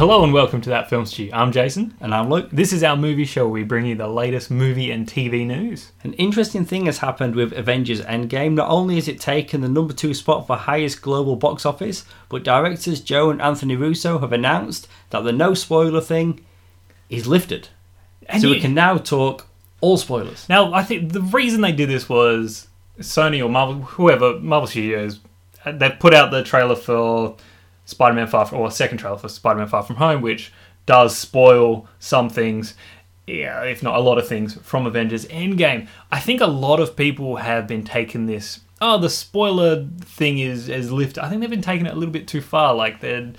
Hello and welcome to That Film Stew. I'm Jason. And I'm Luke. This is our movie show where we bring you the latest movie and TV news. An interesting thing has happened with Avengers Endgame. Not only has it taken the number two spot for highest global box office, but directors Joe and Anthony Russo have announced that the no spoiler thing is lifted. And so you- we can now talk all spoilers. Now, I think the reason they did this was Sony or Marvel, whoever, Marvel Studios, uh, they put out the trailer for Spider-Man Far From, or second trailer for Spider-Man Far From Home, which does spoil some things, yeah, if not a lot of things from Avengers Endgame. I think a lot of people have been taking this. Oh, the spoiler thing is is lifted. I think they've been taking it a little bit too far. Like they're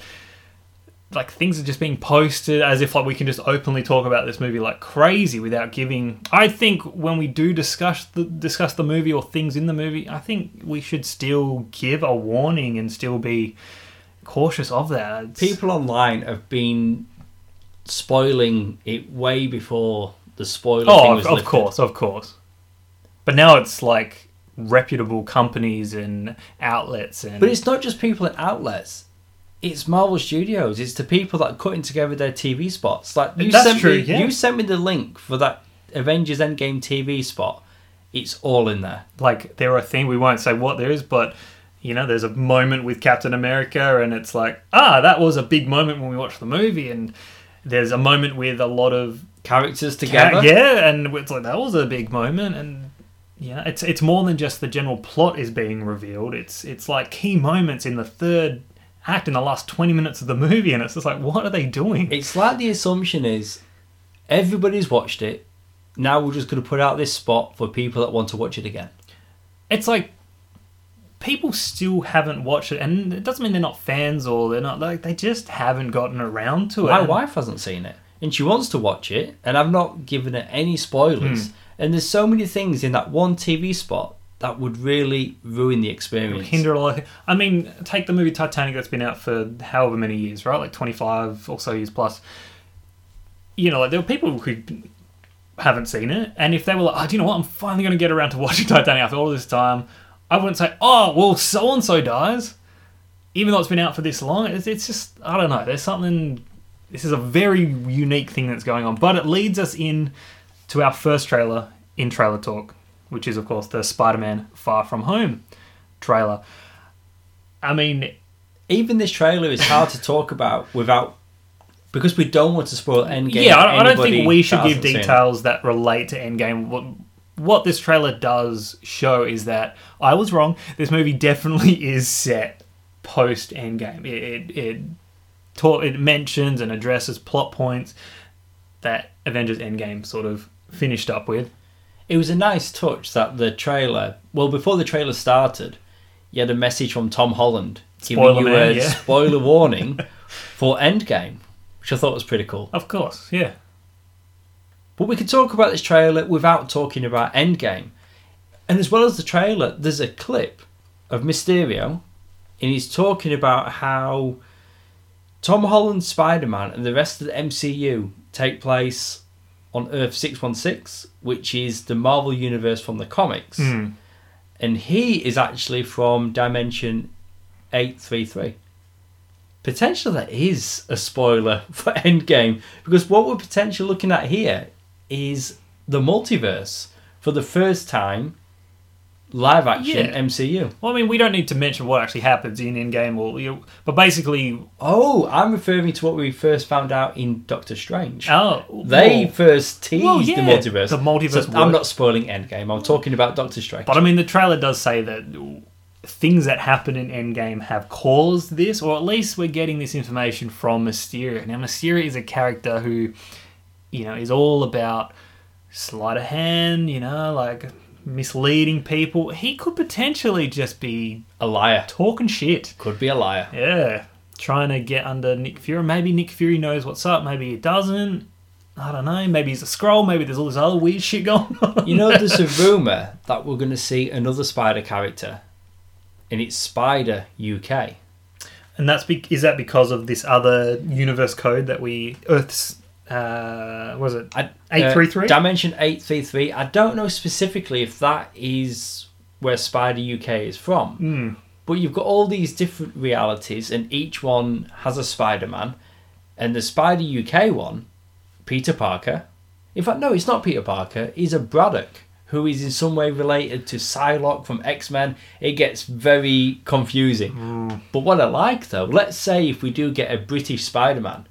like things are just being posted as if like we can just openly talk about this movie like crazy without giving I think when we do discuss the discuss the movie or things in the movie I think we should still give a warning and still be cautious of that It's- People online have been spoiling it way before the spoiler oh, thing oh was of, of lifted. course of course but now it's like reputable companies and outlets and But it's not just people at outlets. It's Marvel Studios. It's the people that are cutting together their TV spots. Like you That's sent true, me, yeah. you sent me the link for that Avengers Endgame TV spot. It's all in there. like there are a thing we won't say what there is but you know there's a moment with captain america and it's like ah that was a big moment when we watched the movie and there's a moment with a lot of Characters ca- together. yeah and it's like that was a big moment and yeah it's it's more than just the general plot is being revealed it's it's like key moments in the third act in the last 20 minutes of the movie and it's just like what are they doing It's like the assumption is everybody's watched it. Now we're just going to put out this spot for people that want to watch it again. it's like people still haven't watched it and it doesn't mean they're not fans or they're not like they just haven't gotten around to it My wife hasn't seen it and she wants to watch it, and I've not given her any spoilers. Hmm. And there's so many things in that one TV spot that would really ruin the experience. hinder a lot. I mean, take the movie Titanic that's been out for however many years, right? Like twenty five or so years plus. You know, like there were people who haven't seen it, and if they were like, "Oh, do you know what? I'm finally going to get around to watching Titanic after all this time," I wouldn't say, "Oh, well, so and so dies," even though it's been out for this long. It's, it's just I don't know. There's something. This is a very unique thing that's going on, but it leads us in to our first trailer in trailer talk, which is of course the Spider-Man Far From Home trailer. I mean, even this trailer is hard to talk about without because we don't want to spoil Endgame. yeah, I, I don't think we should give hasn't seen it. details that relate to Endgame. What, this trailer does show is that I was wrong. This movie definitely is set post Endgame. It it it, ta- it mentions and addresses plot points that Avengers Endgame sort of finished up with. It was a nice touch that the trailer. Well, before the trailer started, you had a message from Tom Holland Spoiler giving you man, a yeah. spoiler warning for Endgame, which I thought was pretty cool. Of course, yeah. But we could talk about this trailer without talking about Endgame. And as well as the trailer, there's a clip of Mysterio, and he's talking about how Tom Holland's Spider Man and the rest of the MCU take place on Earth 616, which is the Marvel Universe from the comics. Hmm. And he is actually from Dimension 833. Potentially that is a spoiler for Endgame because what we're potentially looking at here is the multiverse for the first time live action Yeah. MCU. Well, I mean, we don't need to mention what actually happens in Endgame, or you, but basically, Oh, I'm referring to what we first found out in Doctor Strange. oh, they well, first teased well, the multiverse. the multiverse So I'm not spoiling Endgame. I'm talking about Doctor Strange. But I mean, the trailer does say that things that happen in Endgame have caused this, or at least we're getting this information from Mysterio. Now, Mysterio is a character who, you know, is all about sleight of hand, you know, like misleading people. He could potentially just be a liar. talking shit. Could be a liar. Yeah. Trying to get under Nick Fury. Maybe Nick Fury knows what's up, maybe he doesn't. I don't know. Maybe he's a Skrull. Maybe there's all this other weird shit going on. You know, there's a rumor that we're going to see another Spider character, and it's Spider UK. And that's be- is that because of this other universe code that we Earth's uh was it eight three three? uh, Dimension eight three three. I don't know specifically if that is where Spider UK is from, Hmm. but you've got all these different realities, and each one has a Spider Man. And the Spider UK one, Peter Parker. In fact, no, it's not Peter Parker. He's a Braddock who is in some way related to Psylocke from X Men. It gets very confusing. But what I like though, let's say if we do get a British Spider Man,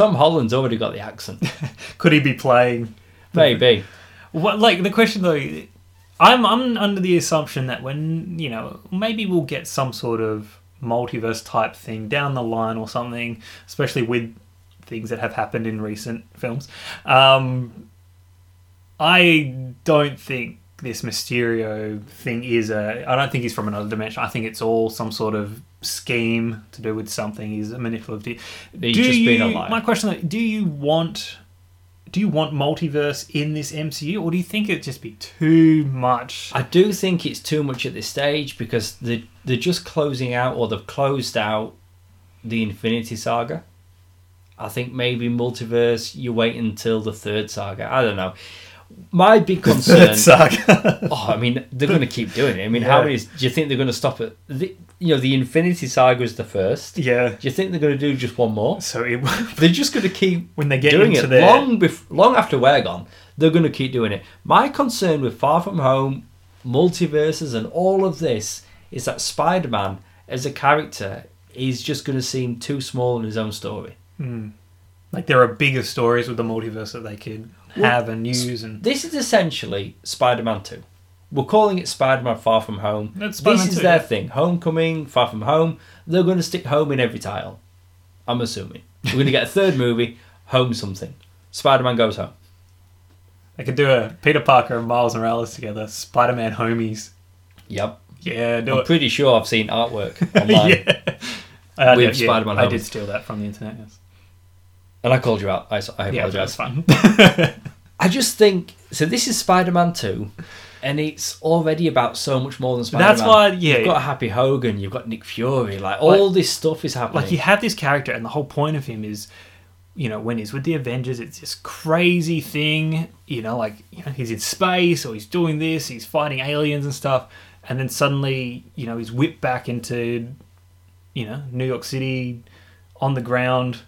Tom Holland's already got the accent. Could he be playing? Maybe. What like the question though? I'm I'm under the assumption that when you know maybe we'll get some sort of multiverse type thing down the line or something, especially with things that have happened in recent films. Um, I don't think this Mysterio thing is a. I don't think he's from another dimension. I think it's all some sort of scheme to do with something. He's a manipulative. He's do just you, been alive. My question: though, Do you want? Do you want multiverse in this MCU, or do you think it'd just be too much? I do think it's too much at this stage because they they're just closing out or they've closed out the Infinity Saga. I think maybe multiverse. You wait until the third saga. I don't know. My big concern. oh, I mean, they're going to keep doing it. I mean, how Yeah. many? Do you think they're going to stop it? The, you know, the Infinity Saga is the first. yeah. Do you think they're going to do just one more? So it, They're just going to keep when they get doing into it their long bef- long after we're gone. They're going to keep doing it. My concern with Far From Home, multiverses, and all of this is that Spider-Man as a character is just going to seem too small in his own story. Hmm. like there are bigger stories with the multiverse that they could have and use and This is essentially Spider-Man Two. We're calling it Spider-Man Far From Home. This is 2, their thing. Homecoming, Far From Home. They're going to stick home in every title. I'm assuming we're going to get a third movie, Home something. Spider-Man goes home. they could do a Peter Parker and Miles Morales together, Spider-Man homies. Yep. Yeah, do I'm it. pretty sure I've seen artwork online. yeah. I With yeah, Spider-Man I did steal that from the internet. Yes. And I called you out. I, I Yeah, that's fine. I just think so. This is Spider-Man Two, and it's already about so much more than Spider-Man. That's why, yeah. You've got Happy Hogan. You've got Nick Fury. Like all this stuff is happening. like you have this character and the whole point of him is you know when he's with the avengers it's this crazy thing you know like you know he's in space or he's doing this he's fighting aliens and stuff and then suddenly you know he's whipped back into you know new york city on the ground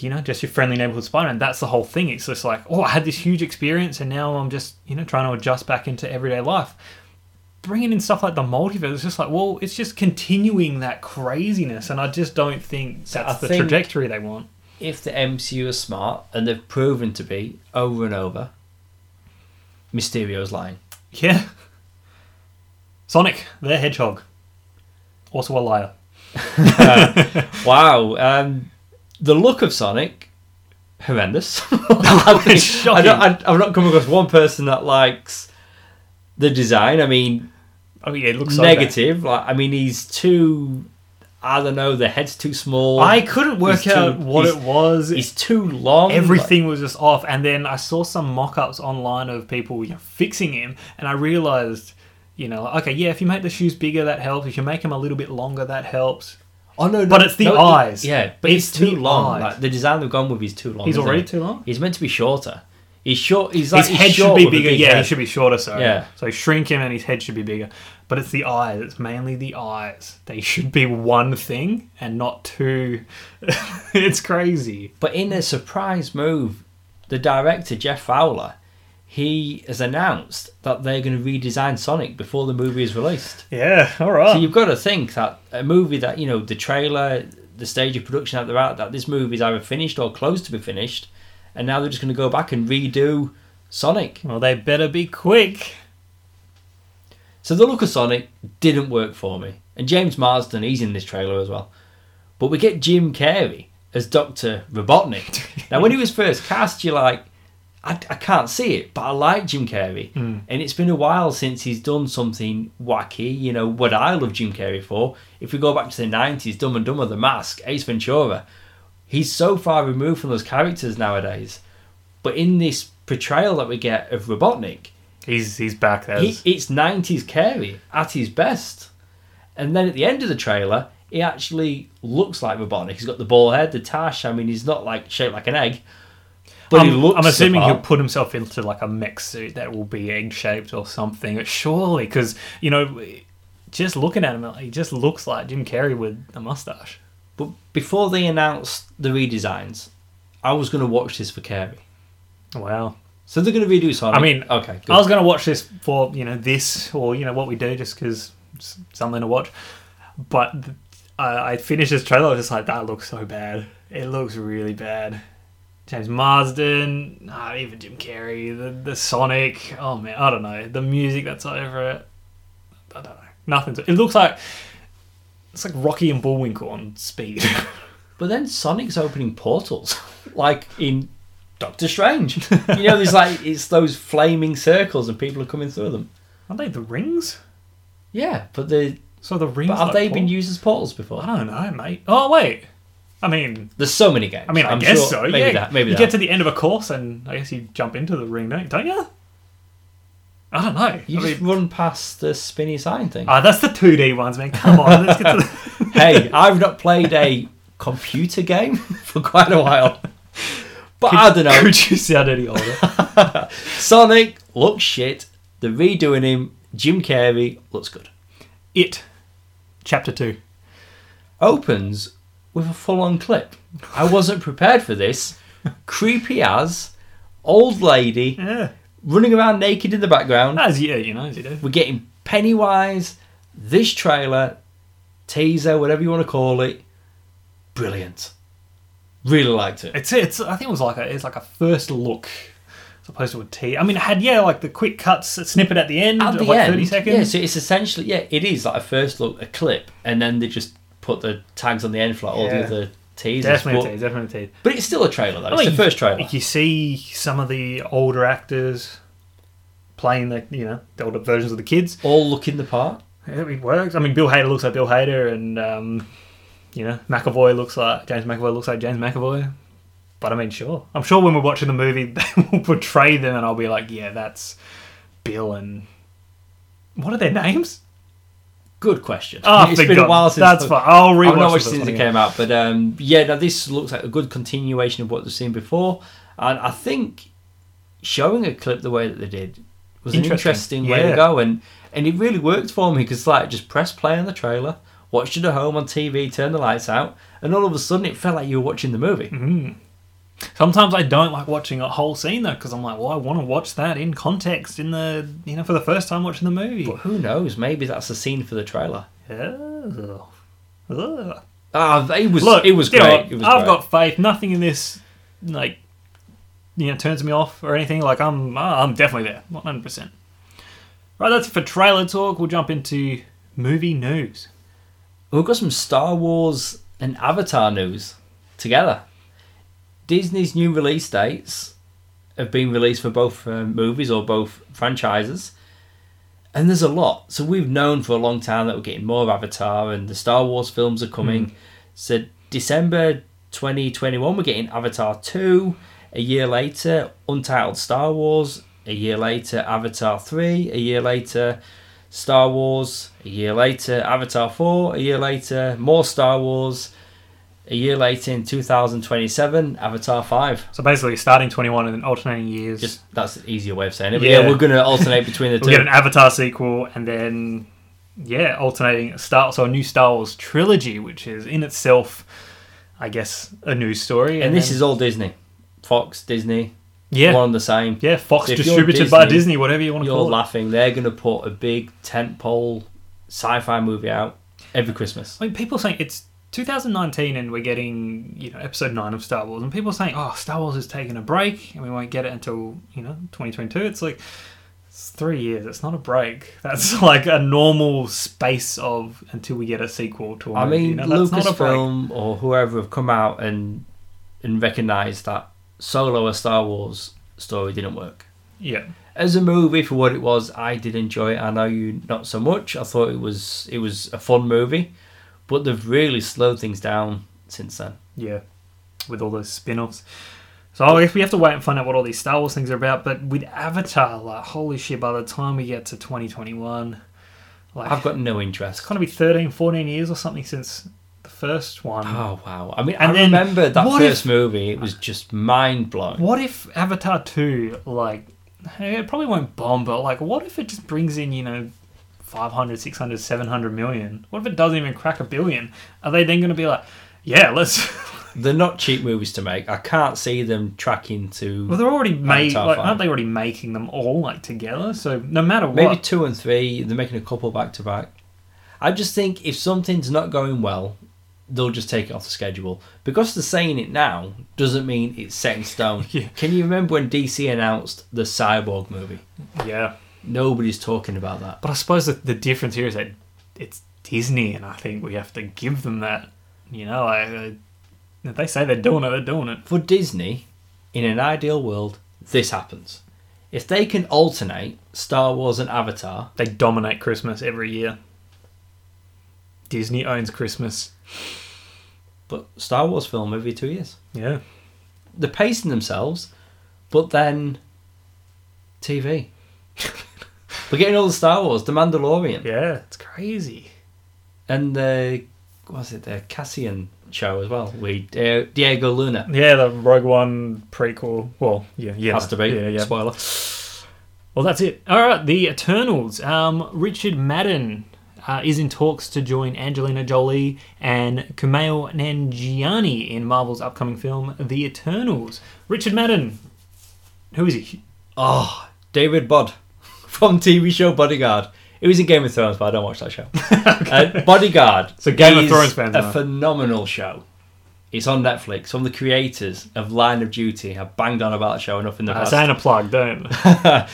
you know just your friendly neighborhood spider-man. That's the whole thing. It's just like oh i had this huge experience and now i'm just you know trying to adjust back into everyday life. Bringing in stuff like the multiverse it's just like well it's just continuing that craziness. And i just don't think that's I the think- trajectory they want. if the MCU are smart, and they've proven to be over and over, Mysterio's lying. yeah. Sonic the hedgehog. Also a liar. Wow. Um, the look of Sonic, horrendous. I think-. I don't, I, I've not come across one person that likes the design. I mean, oh yeah it looks so negative. Like, I mean, he's too. I don't know. The head's too small. i couldn't work He's too- out what it was He's too long. everything was just off and then i saw some mock-ups online of people you know, fixing him and i realized you know okay yeah if you make the shoes bigger that helps if you make them a little bit longer that helps Oh no, no But it's the no, it- eyes. yeah, but It's it's, too long. Like, the design they've gone with is too long. he's already it? too long He's meant to be shorter. He's short. He's like his head should be bigger. big Yeah, head. he should be shorter. So Yeah. So shrink him, and his head should be bigger. But it's the eyes. It's mainly the eyes. They should be one thing and not two. it's crazy. But in a surprise move, the director Jeff Fowler, he has announced that they're going to redesign Sonic before the movie is released. Yeah. All right. So you've got to think that a movie that you know the trailer, the stage of production that they're at, that this movie is either finished or close to be finished, and now they're just going to go back and redo Sonic. well, they better be quick. So the look of Sonic didn't work for me. And James Marsden, he's in this trailer as well. But we get Jim Carrey as Dr. Robotnik. now, when he was first cast, you're like, I, I can't see it, but I like Jim Carrey. Hmm. And it's been a while since he's done something wacky. You know, what I love Jim Carrey for, if we go back to the 90s, Dumb and Dumber, The Mask, Ace Ventura, he's so far removed from those characters nowadays. But in this portrayal that we get of Robotnik, He's he's back there. he, it's 90s Carrey at his best. And then at the end of the trailer, he actually looks like Robotnik. He's got the ball head, the tash. I mean, he's not like shaped like an egg. But I'm, he looks I'm assuming he'll put himself into like a mech suit that will be egg shaped or something. Surely, because you know, just looking at him, he just looks like Jim Carrey with a mustache. But before they announced the redesigns, I was going to watch this for Carrey. Wow. So they're going to redo Sonic. I mean, okay, good. I was going to watch this for you know this or you know what we do just because it's something to watch. But I, I finished this trailer. I was just like, that looks so bad. It looks really bad. James Marsden, even Jim Carrey, the the Sonic. Oh man, I don't know the music that's over it. I don't know. Nothing. To, it looks like it's like Rocky and Bullwinkle on speed. But then Sonic's opening portals, like in Doctor Strange. you know, there's like it's those flaming circles and people are coming through them. Aren't they the rings? Yeah, but they So the rings. but have like they been used as portals before? I don't know, mate. Oh wait. I mean, There's so many games. I mean, I I'm guess sure- so. Maybe yeah, that. Maybe you that. get to the end of a course, and I guess you jump into the ring, don't you? Don't you? I don't know. you I just mean, run past the spinny sign thing. ah, that's the two D ones, man. Come on, let's get to the. hey, I've not played a computer game for quite a while. But I don't know. Could you sound any older? Sonic looks shit. They're redoing him. Jim Carrey looks good. it, chapter two. Opens with a full on clip. I wasn't prepared for this. Creepy as, old lady, Yeah, running around naked in the background. as you, you know, as you do. We're getting Pennywise, this trailer, teaser, whatever you want to call it. Brilliant. Really liked it. It's it's. I think it was like a it's like a first look, as opposed to a T. I mean, it had yeah, like the quick cuts, a snippet at the end, At of the like end, thirty yeah, seconds. so it's essentially, yeah, it is like a first look, a clip, and then they just put the tags on the end for like all Yeah. the other teasers. Definitely a but, T, definitely a T. but it's still a trailer though. I It's mean, the first trailer. You see some of the older actors playing the you know the older versions of the kids. All looking the part. It works. I mean, Bill Hader looks like Bill Hader, and um, you know McAvoy looks like James McAvoy looks like James McAvoy. But I mean, sure. I'm sure when we're watching the movie, they will portray them, and I'll be like, yeah, that's Bill and what are their names? Good question. Oh, it's been God. a while since that's fine. I'll rewatch I've not watched since it again. came out, but um, yeah, now this looks like a good continuation of what we've seen before, and I think showing a clip the way that they did was an Interesting. interesting way to go, and and it really worked for me because like just press play on the trailer, watched it at home on TV, turn the lights out, and all of a sudden it felt like you were watching the movie. Mm. Sometimes I don't like watching a whole scene though, because I'm like, well, I want to watch that in context, in the you know, for the first time watching the movie. But who knows? Maybe that's the scene for the trailer. Ugh. Ugh. Ah, it was Look, it was you know great. It was I've great. got faith. Nothing in this, like, you know, turns me off or anything. Like, I'm, I'm definitely there, one hundred percent. Right, that's it for trailer talk. We'll jump into movie news. We've got some Star Wars and Avatar news together. Disney's new release dates have been released for both uh, movies or both franchises. And there's a lot. So we've known for a long time that we're getting more Avatar and the Star Wars films are coming. So December 2021 we're getting Avatar 2. A year later, Untitled Star Wars. A year later, Avatar 3. A year later, Star Wars. A year later, Avatar 4. A year later, more Star Wars. A year later, in 2027, Avatar 5. So basically, starting twenty one and then alternating years. Just that's the easier way of saying it. But yeah, Yeah. we're going to alternate between the we'll get an Avatar sequel, and then yeah, alternating Star so a new Star Wars trilogy, which is in itself, I guess, a news story. And this then- is all Disney. Fox, Disney, yeah, one and the same. yeah, Fox So you're distributed by Disney, Disney, whatever you want to You're call laughing. They're going to put a big tentpole sci-fi movie out every Christmas. I mean, people saying it's 2019 and we're getting you know episode nine of Star Wars, and people saying, "Oh, Star Wars is taking a break and we won't get it until you know 2022." It's like it's three years. It's not a break. That's like a normal space of until we get a sequel to a I movie. mean, you know, that's not a break. Lucasfilm or whoever have come out and and recognised that Solo, a Star Wars story, didn't work. Yeah, As a movie, for what it was, I did enjoy it. I know you not so much. I thought it was it was a fun movie, but they've really slowed things down since then. yeah, with all those spin-offs. So I guess we have to wait and find out what all these Star Wars things are about. But with Avatar, like holy shit, by the time we get to 2021, like I've got no interest. it's going to be 13, 14 years or something since the first one. Oh wow! I mean, And I then remember that first if- movie. It was just mind blowing. What if Avatar 2, like, it probably won't bomb, but, like, what if it just brings in, you know, 500, 600, 700 million? What if it doesn't even crack a billion? Are they then going to be like, Yeah, let's. They're not cheap movies to make. I can't see them tracking to Well, they're already made. Like, aren't they already making them all like together? So no matter what, maybe two and three. They're making a couple back to back. I just think if something's not going well, they'll just take it off the schedule. Because they're saying it now doesn't mean it's set in stone. Yeah. Can you remember when DC announced the Cyborg movie? yeah. Nobody's talking about that. But I suppose the, the difference here is that it's Disney, and I think we have to give them that. You know, like, uh, if they say they're doing it, they're doing it. For Disney, in an ideal world, this happens. If they can alternate Star Wars and Avatar, They dominate Christmas every year. Disney owns Christmas. but Star Wars film every two years. Yeah. They're pacing themselves, but then TV. We're getting all the Star Wars, The Mandalorian, Yeah, it's crazy. and the what was it the Cassian show as well. We uh, Diego Luna Yeah, the Rogue One prequel. Well, yeah, yeah. has to be Yeah, yeah. spoiler. Well, that's it. All right, the Eternals. Um, Richard Madden uh, is in talks to join Angelina Jolie and Kumail Nanjiani in Marvel's upcoming film, The Eternals. Richard Madden. Who is he? Oh, David Budd from TV show Bodyguard. It was in Game of Thrones, but I don't watch that show. uh, Bodyguard. So Game of Thrones fans A now. phenomenal show. It's on Netflix. From the creators of Line of Duty, I've banged on about the show enough in the Uh, past. saying a plug, don't. but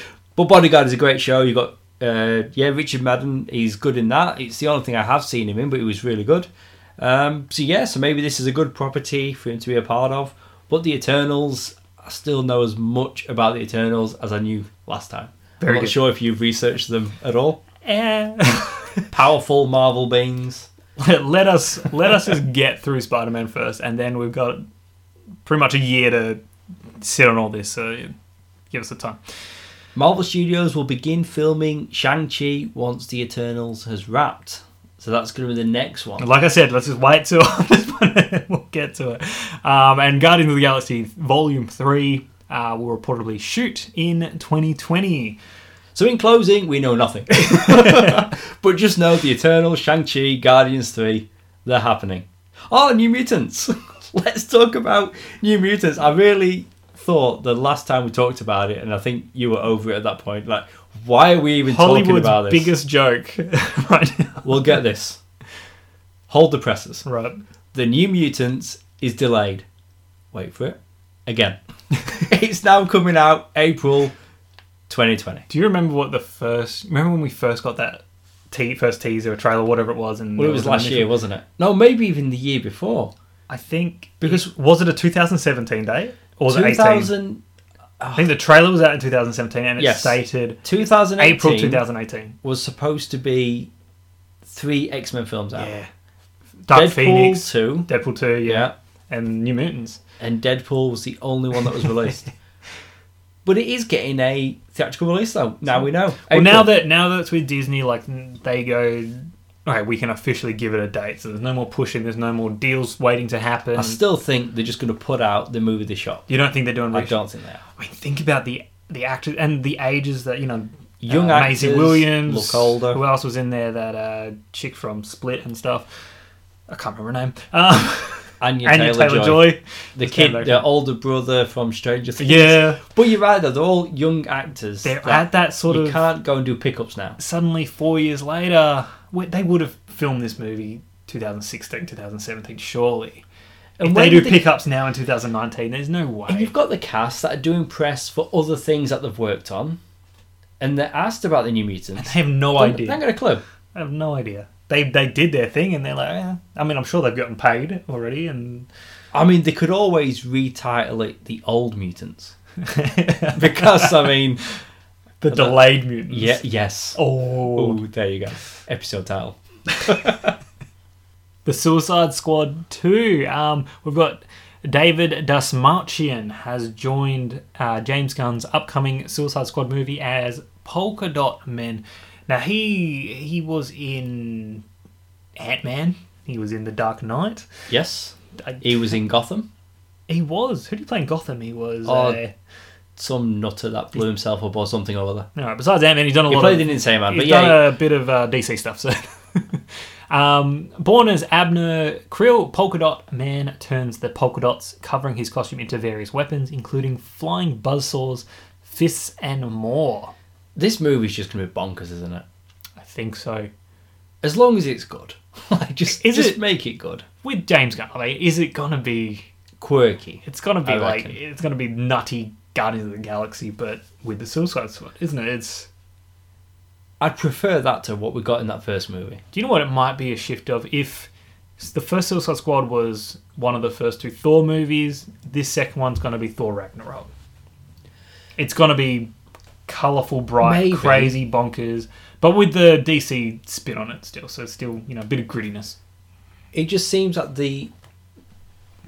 Bodyguard is a great show. You got uh, yeah, Richard Madden. He's good in that. It's the only thing I have seen him in, but he was really good. Um, so yeah, so maybe this is a good property for him to be a part of. But the Eternals, I still know as much about the Eternals as I knew last time. Very I'm not good. sure if you've researched them at all. Eh. Powerful Marvel beings. let us let us just get through Spider-Man first, and then we've got pretty much a year to sit on all this. So give us the time. Marvel Studios will begin filming Shang-Chi once the Eternals has wrapped. So that's going to be the next one. Like I said, let's just wait till we'll get to it. Um, and Guardians of the Galaxy Volume Three uh, will reportedly shoot in 2020. So in closing, we know nothing. but just know the Eternal, Shang-Chi, Guardians 3, they're happening. Oh, New Mutants. Let's talk about New Mutants. I really thought the last time we talked about it, and I think you were over it at that point, like, why are we even talking about this? biggest joke right now. We'll get this. Hold the presses. Right. The New Mutants is delayed. Wait for it. Again. it's now coming out April 2020. Do you remember what the first? Remember when we first got that te- first teaser or trailer, whatever it was? And Well, it there was an last initial- year, wasn't it? No, maybe even the year before. I think Because- because was it a 2017 date or was it 18? 2000, I think the trailer was out in 2017 and it Yes. stated 2018 April 2018. was supposed to be three X Men films out. Yeah. Dark Deadpool Phoenix, 2, Deadpool 2, yeah, yeah, and New Mutants. And Deadpool was the only one that was released. but it is getting a theatrical release though. Now we know. Well, April. now that now that it's with Disney, like they go, okay, we can officially give it a date. So there's no more pushing. There's no more deals waiting to happen. I still think they're just going to put out the movie they shot. you don't think they're doing? I don't think they are. I mean, think about the the actors and the ages that you know. Young uh, actors Maisie Williams look older. Who else was in there? That uh, chick from Split and stuff. I can't remember her name. Um, Anya, Anya Taylor, Taylor Joy, the Just kid, the older brother from Stranger Things. Yeah, but you're right. They're all young actors. they're at that sort you of. can't go and do pickups now. Suddenly, four years later, they would have filmed this movie 2016, 2017, surely. And if they do they- pickups now in 2019, there's no way. And you've got the cast that are doing press for other things that they've worked on, and they're asked about the New Mutants. They have no Don't- idea. They haven't got a clue. I have no idea. They they did their thing and they're like, eh. I mean, I'm sure they've gotten paid already, and I mean, they could always retitle it the Old Mutants because I mean, the delayed mutants. yeah, yes. Oh, Oh, there you go. Episode title. the Suicide Squad two. Um, we've got David Dastmalchian has joined uh, James Gunn's upcoming Suicide Squad movie as Polka Dot Man. Now he he was in Ant Man. He was in The Dark Knight. Yes, I, he was in Gotham. he was. Who did he play in Gotham? He was. Oh, uh, Some nutter that blew himself up or something or other. no, besides Ant Man, he's done a He lot played of. in Insane Man, He's but done yeah, a bit of uh, DC stuff. So, Um, born as Abner Krill, Polka Dot Man turns the polka dots covering his costume into various weapons, including flying buzzsaws, fists, and more. This movie's just gonna be bonkers, isn't it? I think so. As long as it's good, like just Is just it- make it good, With James Gunn, like, is it gonna be? quirky. It's gonna be like it's gonna be nutty Guardians of the Galaxy, but with the Suicide Squad, isn't it? It's. I'd prefer that to what we got in that first movie. Do you know what it might be a shift of if the first Suicide Squad was one of the first two Thor movies? This second one's going to be Thor Ragnarok. It's going to be colorful, bright, Maybe. crazy, bonkers, but with the DC spin on it still. So still, you know, a bit of grittiness. It just seems that the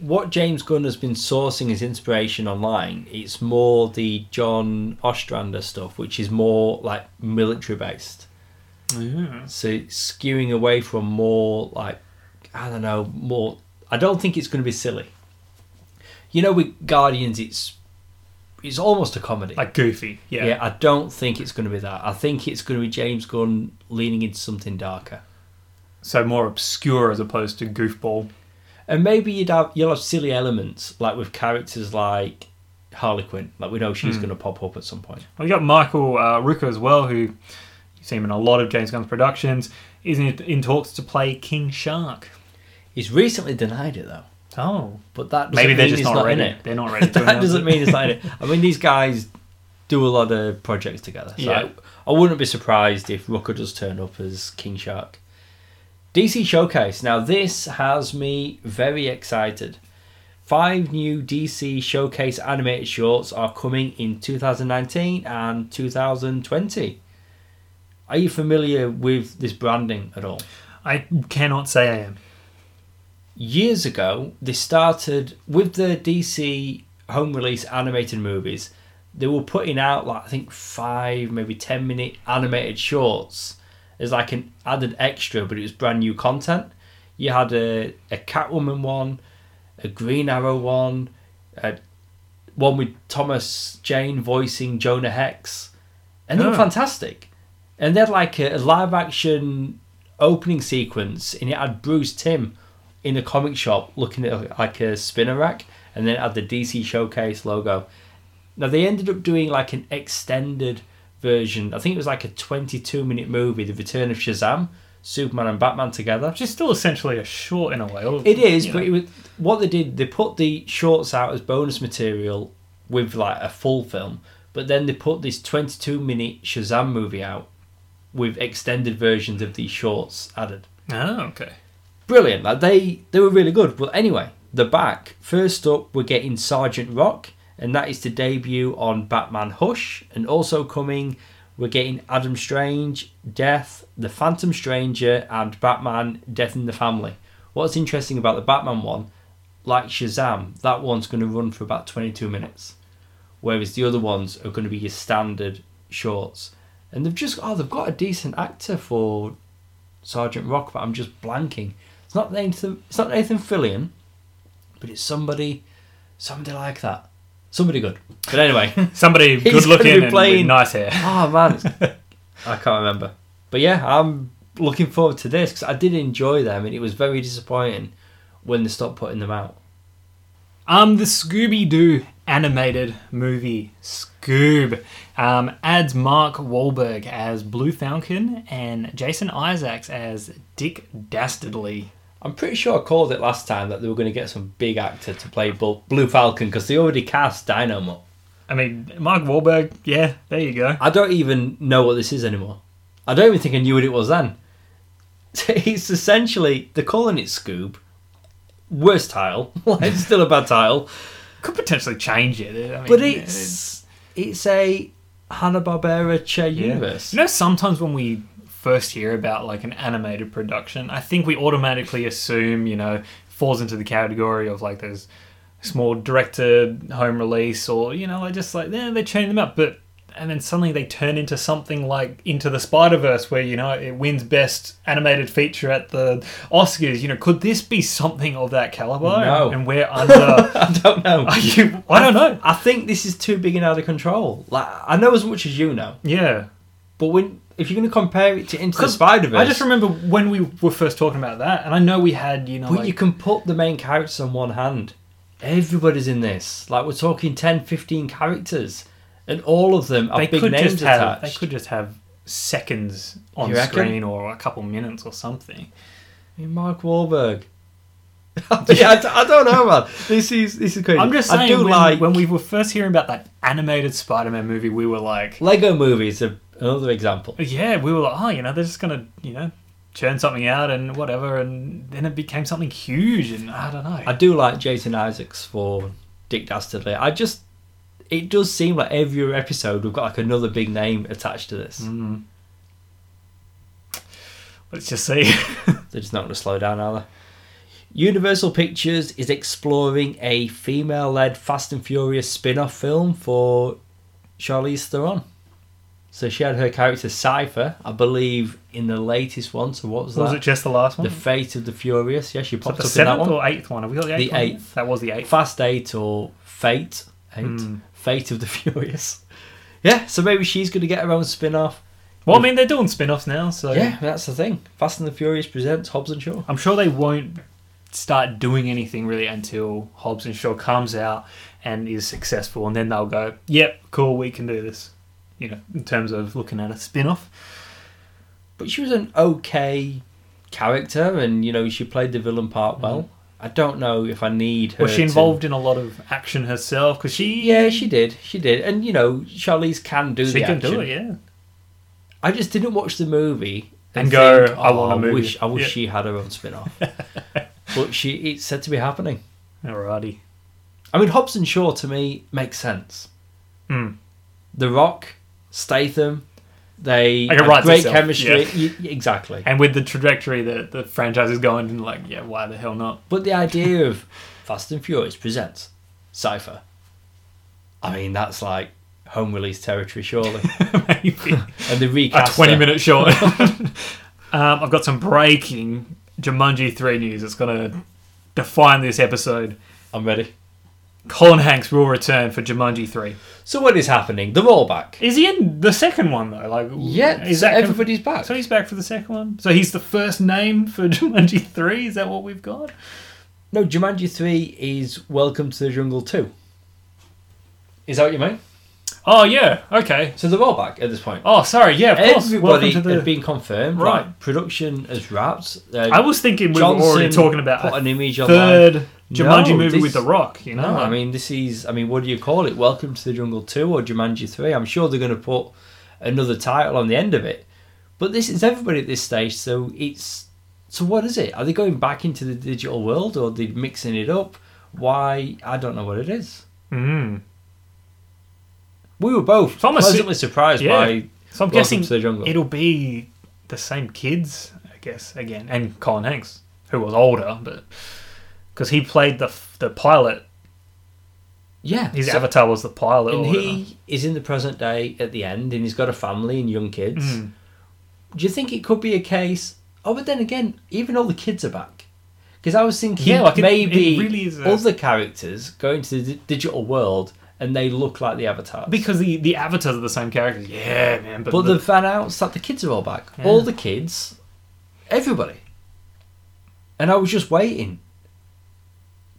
what James Gunn has been sourcing his inspiration online, it's more the John Ostrander stuff, which is more like military based. Yeah. So skewing away from more like I don't know, more I don't think it's gonna be silly. You know, with Guardians it's it's almost a comedy. Like goofy, yeah. yeah, I don't think it's gonna be that. I think it's gonna be James Gunn leaning into something darker. So more obscure as opposed to goofball. And maybe you'd have you'll have silly elements like with characters like Harley Quinn. Like we know she's Hmm. going to pop up at some point. Well, you got Michael uh, Rooker as well, who you see him in a lot of James Gunn's productions. Is in, in talks to play King Shark. He's recently denied it though, Oh, but that maybe they're mean just he's not, not in ready. it. They're not ready. To that doesn't it. mean he's not in it. I mean, these guys do a lot of projects together. So Yeah. I, I wouldn't be surprised if Rooker does turn up as King Shark. DC Showcase. Now this has me very excited. Five new DC Showcase animated shorts are coming in 2019 and 2020. Are you familiar with this branding at all? I cannot say I am. Years ago they started with the DC home release animated movies. They were putting out like I think five, maybe ten minute animated shorts as like an added extra, but it was brand new content. You had a, a Catwoman one, a Green Arrow one, a one with Thomas Jane voicing Jonah Hex, and they were Oh. fantastic. And they had like a, a live action opening sequence, and it had Bruce Timm in a comic shop looking at like a spinner rack, and then had the DC Showcase logo. Now they ended up doing like an extended version. I think it was like a 22 minute movie, The Return of Shazam, Superman and Batman together. Which is still essentially a short in a way. It is, but it was, what they did, they put the shorts out as bonus material with like a full film, but then they put this 22 minute Shazam movie out with extended versions of these shorts added. Oh, okay. Brilliant, like they they were really good. But anyway, the back first up, we're getting Sergeant Rock, and that is to debut on Batman Hush, and also coming. We're getting Adam Strange, Death, The Phantom Stranger, and Batman Death in the Family. What's interesting about the Batman one, like Shazam, that one's going to run for about 22 minutes, whereas the other ones are going to be your standard shorts. And they've just oh they've got a decent actor for Sergeant Rock, but I'm just blanking. It's not Nathan. It's not Nathan Fillion, but it's somebody, somebody like that, somebody good. But anyway, Somebody good looking and with nice hair. oh man, I can't remember. But yeah, I'm looking forward to this because I did enjoy them, and it was very disappointing when they stopped putting them out. Um, the Scooby Doo animated movie Scoob um, adds Mark Wahlberg as Blue Falcon and Jason Isaacs as Dick Dastardly. I'm pretty sure I called it last time that they were going to get some big actor to play Blue Falcon because they already cast Dynomutt. I mean, Mark Wahlberg. Yeah, there you go. I don't even know what this is anymore. I don't even think I knew what it was then. It's essentially they're calling it Scoob. Worst title, like it's still a bad title, Could potentially change it. I mean, but it's it's a Hanna Barbera Che yeah. universe. You know, sometimes when we first hear about like an animated production, I think we automatically assume, you know, falls into the category of like those small director home release or you know, like just like yeah, they change them up, but and then suddenly they turn into something like Into the Spider Verse, where you know it wins Best Animated Feature at the Oscars. You know, could this be something of that caliber? No. And we're under. I don't know. Are you? I don't know. I think this is too big and out of control. Like I know as much as you know, Yeah. but when if you're going to compare it to Into the Spider Verse, I just remember when we were first talking about that, and I know we had, you know, but like, you can put the main characters on one hand. Everybody's in this. Like we're talking 10, 15 characters, and all of them are they big could names just have, attached. they could just have seconds on You reckon? screen or a couple minutes or something. I mean, Mark Wahlberg. yeah, I, d- I don't know, man. This is this is crazy. I'm just I saying, do when, like when we were first hearing about that animated Spider-Man movie, we were like, Lego movies. Are another example. yeah, we were like, oh, you know, they're just gonna, you know, churn something out and whatever, and then it became something huge, and I don't know. I do like Jason Isaacs for Dick Dastardly. I just it does seem like every episode we've got like another big name attached to this. Mm. Let's just see. They're just not going to slow down, are they? Universal Pictures is exploring a female led Fast and Furious spin off film for Charlize Theron. So she had her character Cypher, I believe, in the latest one. So what was that? was it just the last one? the Fate of the Furious. Yeah, she popped the up in that seventh one. or eighth one? Have we got the eighth? The one? eighth. That was the eighth. Fast Eight or Fate. Eight. Mm. Fate of the Furious. Yeah, so maybe she's going to get her own spin off. Well, I mean, they're doing spin-offs now, so Yeah, that's the thing. Fast and the Furious presents Hobbs and Shaw. I'm sure they won't start doing anything really until Hobbs and Shaw comes out and is successful, and then they'll go, "Yep, cool, we can do this." You know, in terms of looking at a spin-off. But she was an okay character, and you know she played the villain part well. I don't know if I need her. Was she to- involved in a lot of action herself? Because she, Yeah, she did. She did, and you know Charlize can do she can action. do it. Yeah, I just didn't watch the movie And go, think, "I want a "Oh, movie." Wish, I wish Yeah. she had her own spin off. but she, it's said to be happening. alrighty. I mean, Hobbs and Shaw to me makes sense. Mm. The Rock, Statham, they Like have great itself, chemistry. yeah. Exactly. And with the trajectory that the franchise is going, and like, yeah, why the hell not? But the idea of Fast and Furious presents Cypher. I mean, that's like home release territory, surely. Maybe. and the recast. a 20 minute short. um, I've got some breaking Jumanji 3 news. It's going to define this episode. I'm ready. Colin Hanks will return for Jumanji 3. So what is happening? They're all back. Is he in the second one, though? Like, Yeah, is that conf- everybody's back. So he's back for the second one? So he's the first name for Jumanji 3? Is that what we've got? No, Jumanji 3 is Welcome to the Jungle 2. Is that what you mean? Oh, yeah. Okay. So they're all back at this point. Oh, sorry. Yeah, of course. Everybody the... has been confirmed. Right. Right. Production has wrapped. Uh, I was thinking we Johnson were already talking about put an image online. Jumanji No, movie this- with The Rock, you know? No, I mean this is. I mean, what do you call it? Welcome to the Jungle Two or Jumanji Three? I'm sure they're going to put another title on the end of it. But this is everybody at this stage, so it's. So what is it? Are they going back into the digital world or are they mixing it up? Why? I don't know what it is. Mm. We were both So pleasantly surprised Yeah. by So I'm Welcome guessing to the Jungle. it'll be the same kids, I guess, again, and Colin Hanks, who was older, but because he played the the pilot, yeah. his so- avatar was the pilot. and he is in the present day at the end, and he's got a family and young kids. Mm. Do you think it could be a case? Oh, but then again, even all the kids are back. Because I was thinking Yeah, like maybe it really is a- other characters go into the di- digital world and they look like the avatars. because the the avatars are the same characters. Yeah, man. But, but the, they've announced that the kids are all back. Yeah. All the kids, everybody. And I was just waiting.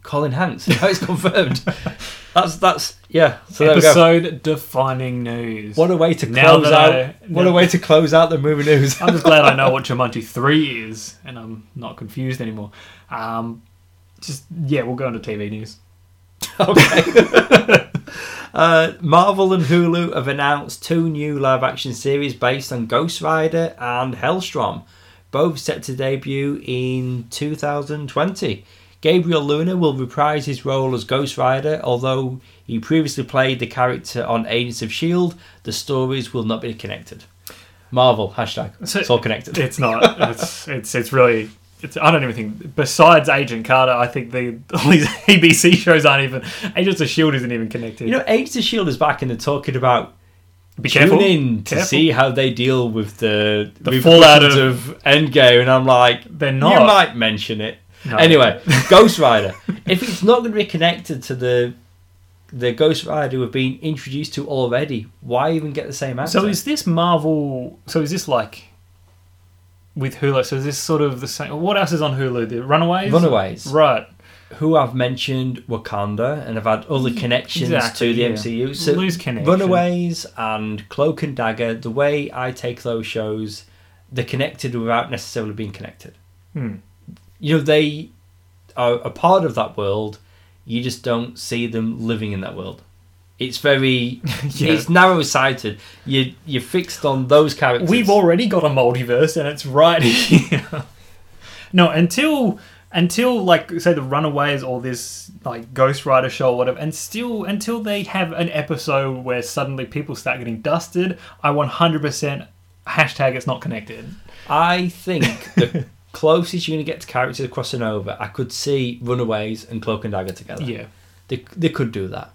Colin Hanks. Now it's confirmed. that's that's yeah. So there we episode defining news. What a way to Now close that out. I- what a way to close out the movie news. I'm just glad I know what Jumanji three is, and I'm not confused anymore. Um, just yeah, we'll go into TV news. Okay. uh, Marvel and Hulu have announced two new live action series based on Ghost Rider and Helstrom, both set to debut in 2020. Gabriel Luna will reprise his role as Ghost Rider, although he previously played the character on Agents of S.H.I.E.L.D., the stories will not be connected. Marvel, hashtag. So- it's all connected. It's not. It's it's it's really. It's, I don't even think. Besides Agent Carter, I think the all these ABC shows aren't even. Agents of Shield isn't even connected. You know, Agents of S.H.I.E.L.D. is back in they're talking about Be careful. tune in to Careful. see how they deal with the, The fallout of- of Endgame, and I'm like, They're not. you might mention it. No. Anyway, Ghost Rider. if it's not going to be connected to the the Ghost Rider we've been introduced to already. Why even get the same actor? So is this Marvel? So is this like with Hulu? So is this sort of the same? What else is on Hulu? The Runaways. Runaways, Right. who I've mentioned Wakanda and I've had other connections Exactly, to the yeah. MCU. So Loose connection. Runaways and Cloak and Dagger, the way I take those shows, they're connected without necessarily being connected. Hmm. You know, they are a part of that world. You just don't see them living in that world. It's very, Yeah. it's narrow sighted. You you're fixed on those characters. We've already got a multiverse, and it's right here. no, until until like say the Runaways or this like Ghost Rider show or whatever, and still until they have an episode where suddenly people start getting dusted, I 100% hashtag it's not connected. I think the closest you're going to get to characters crossing over, I could see Runaways and Cloak and Dagger together. Yeah. They, they could do that.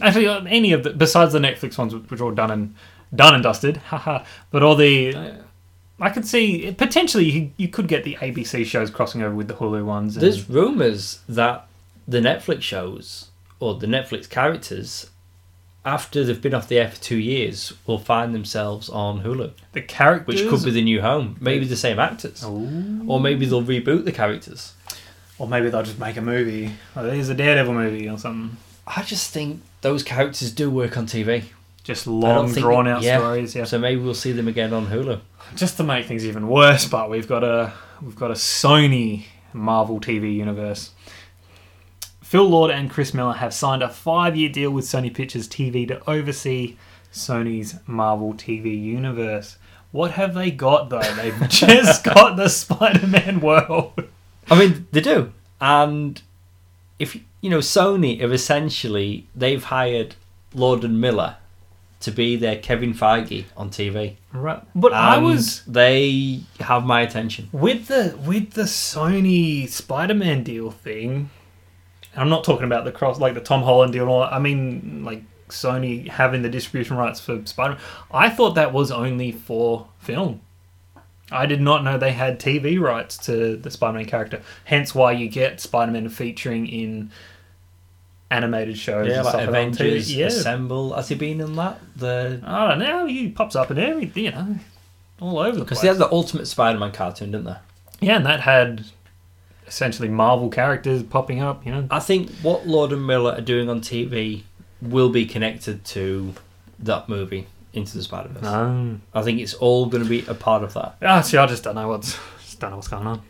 Actually, uh, any of the besides the Netflix ones, which are all done and done and dusted, haha. But all the, uh, I could see potentially you, you could get the ABC shows crossing over with the Hulu ones. and- There's rumours that the Netflix shows or the Netflix characters, after they've been off the air for two years, will find themselves on Hulu, the characters, which could be the new home. Maybe the same actors. Ooh. Or maybe they'll reboot the characters. Or maybe they'll just make a movie. Like, there's a Daredevil movie or something. I just think those characters do work on TV. Just long, drawn out yeah. stories. Yeah. So maybe we'll see them again on Hulu. Just to make things even worse, but we've got a we've got a Sony Marvel TV universe. Phil Lord and Chris Miller have signed a five-year deal with Sony Pictures TV to oversee Sony's Marvel TV universe. What have they got though? They've just got the Spider-Man world. I mean, they do. And if you know, Sony have essentially they've hired Lord and Miller to be their Kevin Feige on TV. Right, but I was they have my attention. with the with the Sony Spider-Man deal thing. I'm not talking about the cross like the Tom Holland deal. and all I mean, like Sony having the distribution rights for Spider-Man. I thought that was only for film. I did not know they had TV rights to the Spider-Man character. Hence, why you get Spider-Man featuring in animated shows. Yeah, like Avengers. Yeah, Assemble. Has he been in that? The I don't know. He pops up in every, you know, all over the place. because they had the Ultimate Spider-Man cartoon, didn't they? Yeah, and that had essentially Marvel characters popping up, you know. I think what Lord and Miller are doing on TV will be connected to that movie Into the Spider-Verse. No. I think it's all going to be a part of that. Ah, see, I just don't know what's just don't know what's going on.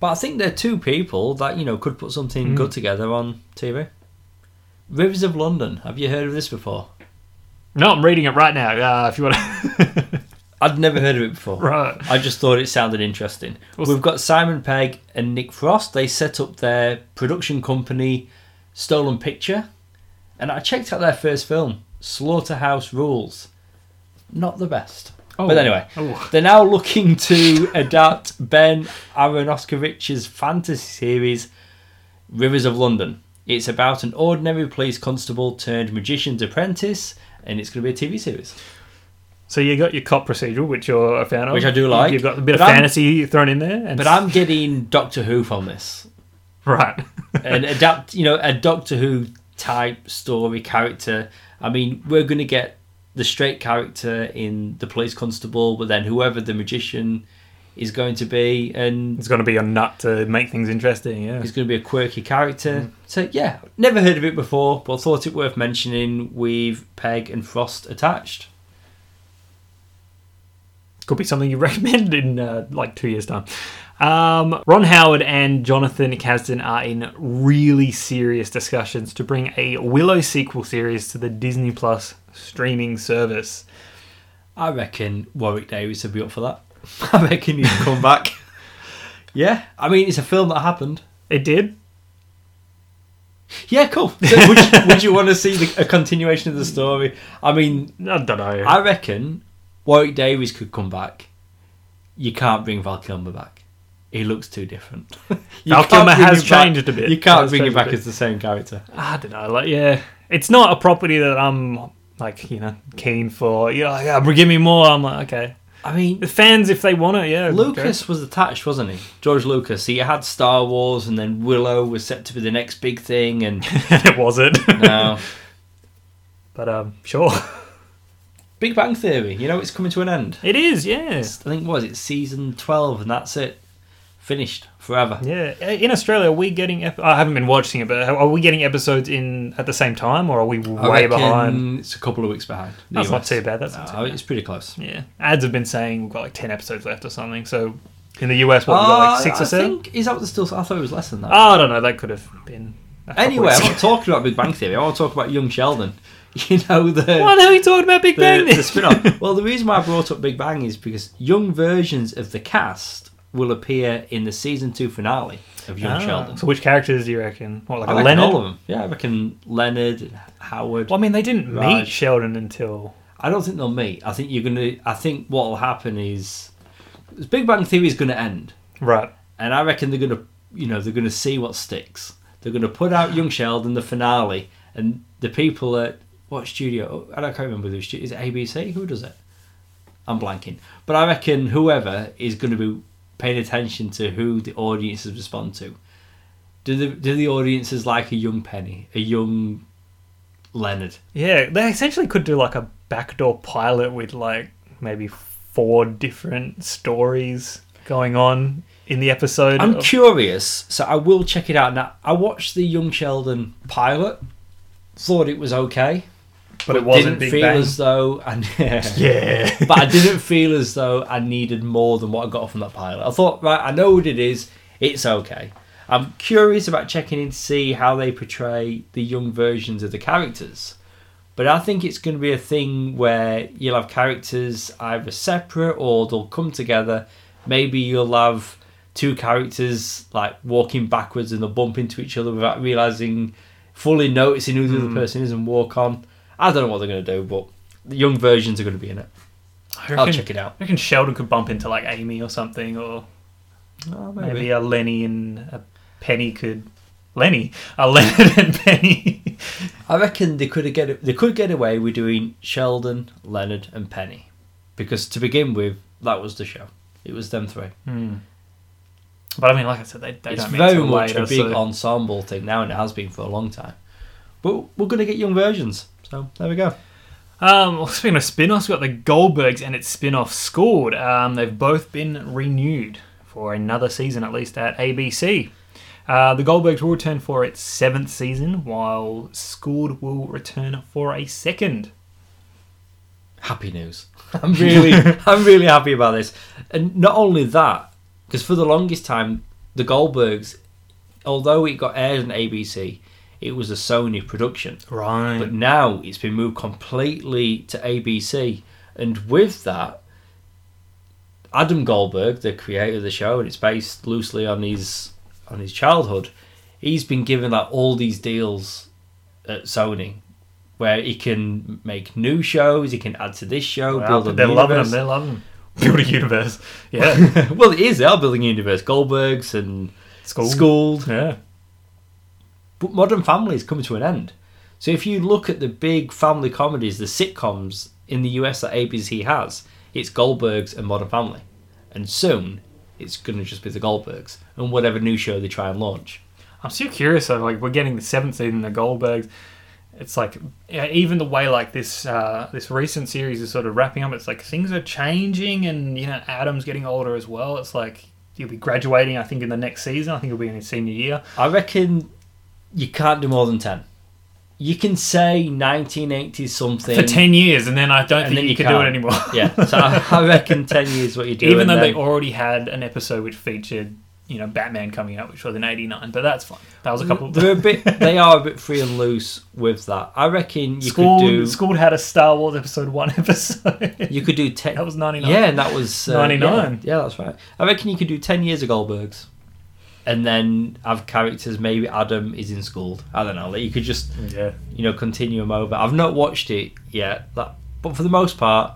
But I think they're two people that you know could put something Mm. good together on TV. Rivers of London. Have you heard of this before? No, I'm reading it right now. Uh, if you want to. I'd never heard of it before. right. I just thought it sounded interesting. What's- We've got Simon Pegg and Nick Frost. They set up their production company, Stolen Picture, and I checked out their first film, Slaughterhouse Rulez. Not the best. Oh. But anyway, Oh. they're now looking to adapt Ben Aaronovitch's fantasy series, Rivers of London. It's about an ordinary police constable turned magician's apprentice, and it's going to be a TV series. So you got your cop procedural, which you're a fan of. Which I do like. You've got a bit of I'm- fantasy thrown in there. And But I'm getting Doctor Who from this. Right. and adapt you know a doctor who type story character i mean we're going to get the straight character in the police constable but then whoever the magician is going to be and it's going to be a nut to make things interesting, yeah. he's going to be a quirky character mm. so yeah never heard of it before but thought it worth mentioning with peg and frost attached Could be something you recommend in uh, like two years' time. Um, Ron Howard and Jonathan Kasdan are in really serious discussions to bring a Willow sequel series to the Disney Plus streaming service. i reckon warwick davis would be up for that i reckon he'd come back yeah i mean it's a film that happened It did. Yeah, cool. So would, you, would you want to see the, a continuation of the story? I mean, I don't know. I reckon Warwick Davis could come back. You can't bring Val Kilmer back. He looks too different. Val Kilmer has him back- changed a bit. You can't bring him back as the same character. I don't know. Like, yeah, it's not a property that I'm like, you know, keen for. Yeah, yeah, give me more. I'm like, okay. I mean, The fans, if they want it, yeah. Lucas was attached, wasn't he? George Lucas. He had Star Wars, and then Willow was set to be the next big thing, and it wasn't. now but um, sure. Big Bang Theory. You know, it's coming to an end. It is, yeah. I think what was it season twelve, and that's it, finished forever. Yeah. In Australia, are we getting. Ep- I haven't been watching it, but are we getting episodes in at the same time, or are we way behind? It's a couple of weeks behind. That's not too bad. That's not too bad. it's pretty close. Yeah. Ads have been saying we've got like 10 episodes left or something. So in the US, what, we've got like six Uh, or seven? I think is that still? I thought it was less than that. Oh, I don't know. That could have been. anyway, I'm not talking about Big Bang Theory. I want to talk about Young Sheldon. You know the. Hell are you talking about Big the, Bang? the spin-off. Well, the reason why I brought up Big Bang is because young versions of the cast will appear in the season two finale of Young Ah, Sheldon. So which characters do you reckon? What, like I a reckon Leonard? all of them. Yeah, I reckon Leonard, Howard. Well, I mean, they didn't meet Sheldon until. I don't think they'll meet. I think you're gonna. I think what will happen is, Big Bang Theory is gonna end, Right. and I reckon they're gonna, you know, they're gonna see what sticks. They're gonna put out Young Sheldon, the finale, and the people at what studio? I don't can't remember who studio. Is it ABC? Who does it? I'm blanking. But I reckon whoever is going to be paying attention to who the audiences respond to. Do the do the audiences like a young Penny, a young Leonard? Yeah, they essentially could do like a backdoor pilot with like maybe four different stories going on in the episode. I'm of- curious, so I will check it out now. I watched the Young Sheldon pilot, thought it was okay, but it wasn't didn't Big feel Bang. as though I, yeah. but I didn't feel as though I needed more than what I got from that pilot. I thought, right, I know what it is. It's okay. I'm curious about checking in to see how they portray the young versions of the characters. But I think it's going to be a thing where you'll have characters either separate or they'll come together. Maybe you'll have two characters like walking backwards and they'll bump into each other without realizing, fully noticing who the other Hmm. person is and walk on. I don't know what they're going to do, but the young versions are going to be in it. I I'll check it out. I reckon Sheldon could bump into like Amy or something, or Oh, maybe a Lenny and a Penny could. Lenny, a Leonard and Penny. I reckon they could get they could get away with doing Sheldon, Leonard, and Penny, because to begin with, that was the show. It was them three. Hmm. But I mean, like I said, they, they it's don't very much later, a big so- ensemble thing now, and it has been for a long time. But we're gonna get young versions, so there we go. Um, well, speaking of spin-offs, we've got the Goldbergs and its spin-off Schooled. Um, they've both been renewed for another season, at least at ABC. Uh, the Goldbergs will return for its seventh season, while Schooled will return for a second. Happy news. I'm really, I'm really happy about this, and not only that, because for the longest time, the Goldbergs, although it got aired on ABC, it was a Sony production. Right. But now it's been moved completely to ABC, and with that, Adam Goldberg, the creator of the show, and it's based loosely on his on his childhood. He's been given like all these deals at Sony, where he can make new shows, he can add to this show, Wow, build a they're loving them. They're loving them. Build a universe. Yeah. well, it is. They are building a universe. Goldbergs and Schooled. Schooled. Yeah. But Modern Family is coming to an end. So if you look at the big family comedies, the sitcoms in the US that ABC has, it's Goldbergs and Modern Family. And soon it's going to just be the Goldbergs and whatever new show they try and launch. I'm still curious though. Like we're getting the seventh season of the Goldbergs. It's like even the way like this uh, this recent series is sort of wrapping up. It's like things are changing, and you know Adam's getting older as well. It's like he'll be graduating. I think in the next season. I think he'll be in his senior year. I reckon you can't do more than 10. You can say 1980 something. For ten years, and then I don't And think you, you can do it anymore. Yeah, so I, I reckon 10 years what you do. even though they already had an episode which featured you know Batman coming out, which was in '89, but that's fine. That was a couple. They're a bit. They are a bit free and loose with that. I reckon you could do. School had a Star Wars episode one episode. You could do ten. that was '99. Yeah, and that was uh, 99. Yeah, yeah, that's right. I reckon you could do ten years of Goldbergs, and then have characters. Maybe Adam is in school. I don't know. You could just yeah. you know continue them over. I've not watched it yet, that, but for the most part,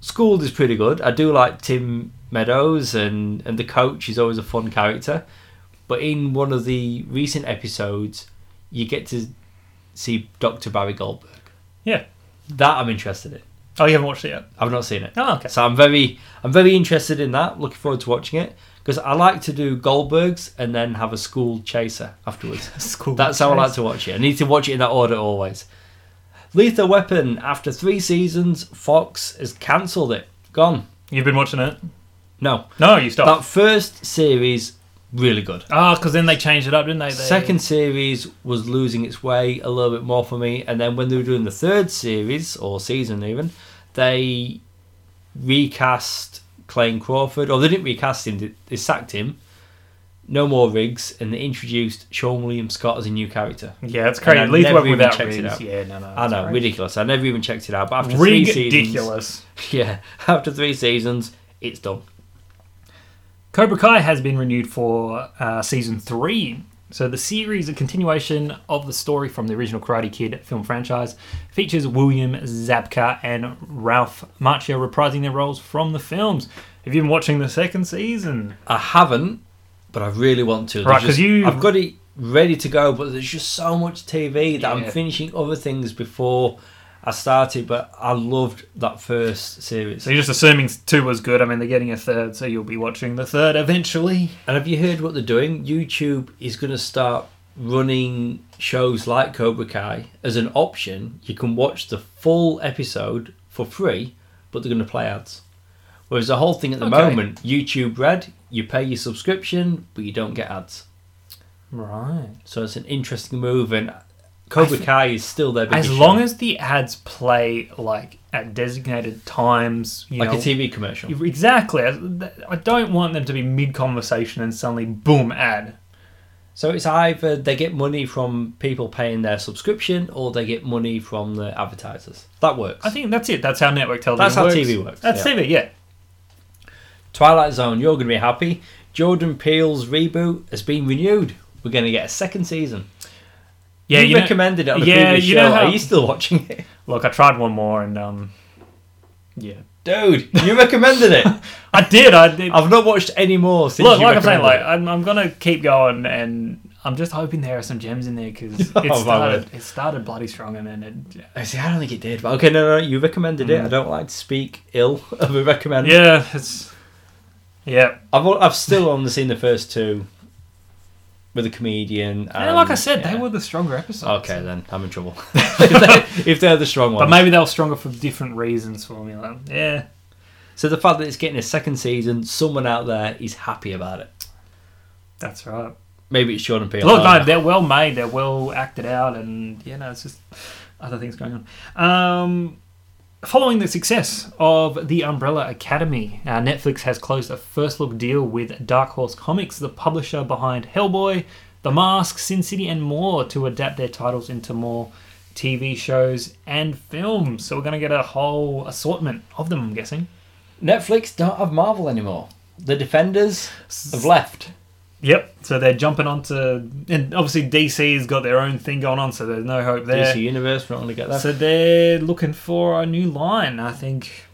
Schooled is pretty good. I do like Tim Meadows, and and the coach is always a fun character. But in one of the recent episodes, you get to see Dr. Barry Goldberg. Yeah. That I'm interested in Oh, you haven't watched it yet? I've not seen it. Oh, okay. So I'm very, I'm very interested in that. Looking forward to watching it because I like to do Goldbergs and then have a school chaser afterwards. School That's how I like to watch it. I need to watch it in that order always. Lethal Weapon. After three seasons, Fox has cancelled it. Gone. You've been watching it? No. No, you stopped. That first series, really good. Ah, because then they changed it up, didn't they? they Second series was losing its way a little bit more for me, and then when they were doing the third series or season even, they recast Clayne Crawford, or they didn't recast him; they, sacked him. No more Riggs, and they introduced Seann William Scott as a new character. Yeah, it's crazy. And I Lethal never even without Riggs. Yeah, no, no. I know, ridiculous. I never even checked it out. But after three seasons, Ridiculous. yeah, after three seasons, it's done. Cobra Kai has been renewed for uh, season three. So the series, a continuation of the story from the original Karate Kid film franchise, features William Zabka and Ralph Macchio reprising their roles from the films. Have you been watching the second season? I haven't, but I really want to. There's Right, 'cause just- you- I've got it ready to go, but there's just so much TV that I'm finishing other things before I started. But I loved that first series. So you're just assuming two was good. I mean, they're getting a third, so you'll be watching the third eventually. And have you heard what they're doing? YouTube is going to start running shows like Cobra Kai as an option. You can watch the full episode for free, but they're going to play ads. Whereas the whole thing at the Okay. moment, YouTube Red, you pay your subscription, but you don't get ads. Right. So it's an interesting move, and Cobra I thi- Kai is still their biggest As long show. as the ads play like at designated times, you like know, a TV commercial. Exactly. I I don't want them to be mid conversation and suddenly boom ad. So it's either they get money from people paying their subscription, or they get money from the advertisers. That works. I think that's it. That's how network television That's how works. TV works, That's yeah. TV, yeah. Twilight Zone, you're going to be happy. Jordan Peele's reboot has been renewed. We're going to get a second season. Yeah, you, you know- recommended it on the yeah, previous you show. know how- Are you still watching it? Look, I tried one more and um, yeah, Dude, you recommended it. I did. I did. I've not watched any more since Look, like I'm saying, like I'm, I'm gonna keep going, and I'm just hoping there are some gems in there because Oh, it started. It started bloody strong, and then it. it. I see, I don't think it did. But okay, no, no, you recommended it. Mm. I don't like to speak ill of a recommend. Yeah, it's. Yeah, I've, I've still only seen the first two with a comedian. and like I said, yeah. they were the stronger episodes. Okay, then I'm in trouble. if, they, if they're the strong ones, But maybe they were stronger for different reasons for me. Like, yeah, so the fact that it's getting a second season, someone out there is happy about it. that's right. Maybe it's Jordan Peele. Look, no, they're well made. They're well acted out, and you know, it's just other things going on. Um, following the success of the Umbrella Academy, uh, Netflix has closed a first look deal with Dark Horse Comics, the publisher behind Hellboy, The Mask, Sin City, and more, to adapt their titles into more TV shows and films. So we're going to get a whole assortment of them. I'm guessing. Netflix don't have Marvel anymore. The Defenders have left. Yep. So they're jumping onto, and obviously DC's got their own thing going on, so there's no hope there. DC Universe, we're not going to get that. So they're looking for a new line, I think.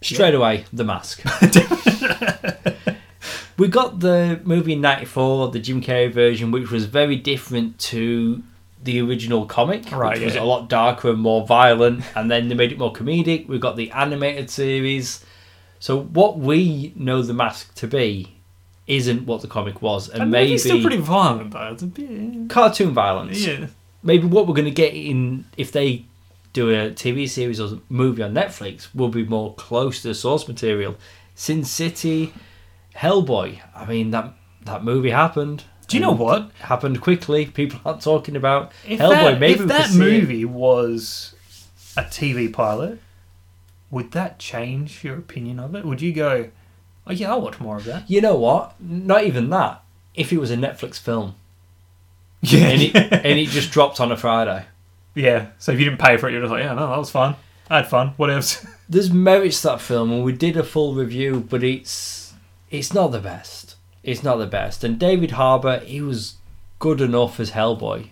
Straight away, The Mask. we got the movie in 94, the Jim Carrey version, which was very different to the original comic, Right, which was a lot darker and more violent, and then they made it more comedic. We got the animated series. So what we know The Mask to be isn't what the comic was, and And maybe it's still pretty violent, though. It's a bit. cartoon violence. Yeah. maybe what we're going to get in if they do a TV series or movie on Netflix will be more close to the source material. Sin City, Hellboy. I mean that that movie happened. Do you know what? Happened quickly. People aren't talking about If Hellboy. that, maybe if that see it. movie was a TV pilot, would that change your opinion of it? Would you go, oh, yeah, I'll watch more of that? You know what? Not even that. If it was a Netflix film Yeah. and it, and it just dropped on a Friday. yeah. So if you didn't pay for it, you're just like, yeah, no, that was fun. I had fun. What else? there's merits to that film and we did a full review but it's it's not the best it's not the best and david harbour he was good enough as hellboy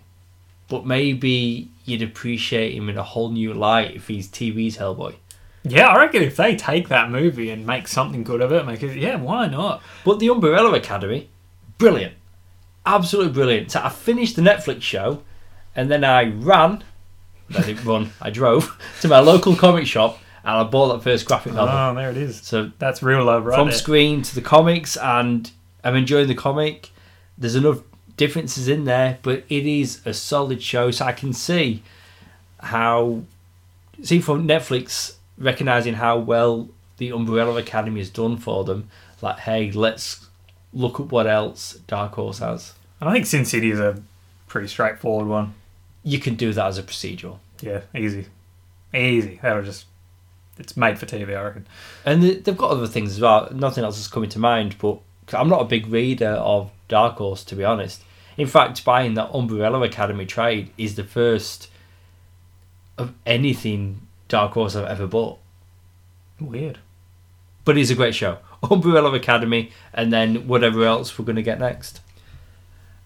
but maybe you'd appreciate him in a whole new light if he's tv's hellboy yeah, I reckon if they take that movie and make something good of it, make it, yeah, why not? but the umbrella academy brilliant absolutely brilliant so i finished the netflix show and then i ran I didn't run. I drove to my local comic shop and I bought that first graphic novel. Oh, there it is. So That's real love, right? from there. screen to the comics, and I'm enjoying the comic. There's enough differences in there, but it is a solid show. So I can see how, see from Netflix recognizing how well the Umbrella Academy has done for them. Like, hey, let's look at what else Dark Horse has. And I think Sin City is a pretty straightforward one. You can do that as a procedural. Yeah, easy. Easy. That'll just. It's made for TV, I reckon. And they- they've got other things as well. Nothing else is coming to mind, but I'm not a big reader of Dark Horse, to be honest. In fact, buying that Umbrella Academy trade is the first of anything Dark Horse I've ever bought. Weird. But it's a great show. Umbrella Academy, and then whatever else we're going to get next.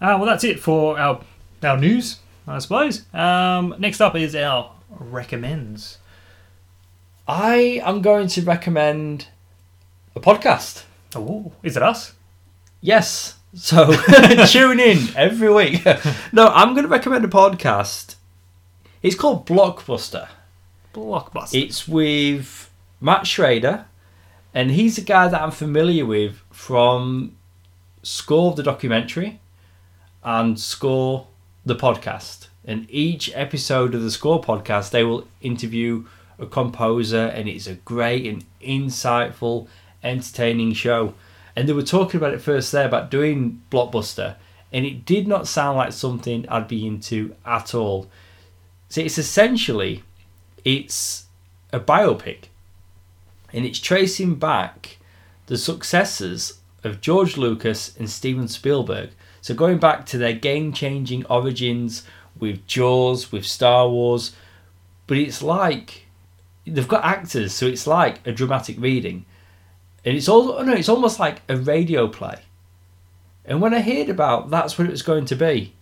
Uh, well, that's it for our our news, I suppose. Um, next up is our recommends. I am going to recommend a podcast. Oh, is it us? Yes. So tune in every week. no, I'm going to recommend a podcast. It's called Blockbuster. Blockbuster. It's with Matt Schrader, and he's a guy that I'm familiar with from Score the documentary and Score the podcast. And each episode of the Score podcast, they will interview a composer, and it's a great and insightful, entertaining show. And they were talking about it first there about doing Blockbuster, and it did not sound like something I'd be into at all. So it's essentially it's a biopic and it's tracing back the successes of George Lucas and Steven Spielberg. So going back to their game-changing origins with Jaws, with Star Wars, but it's like they've got actors, so it's like a dramatic reading, and it's all oh no, it's almost like a radio play. And when I heard about that's what it was going to be,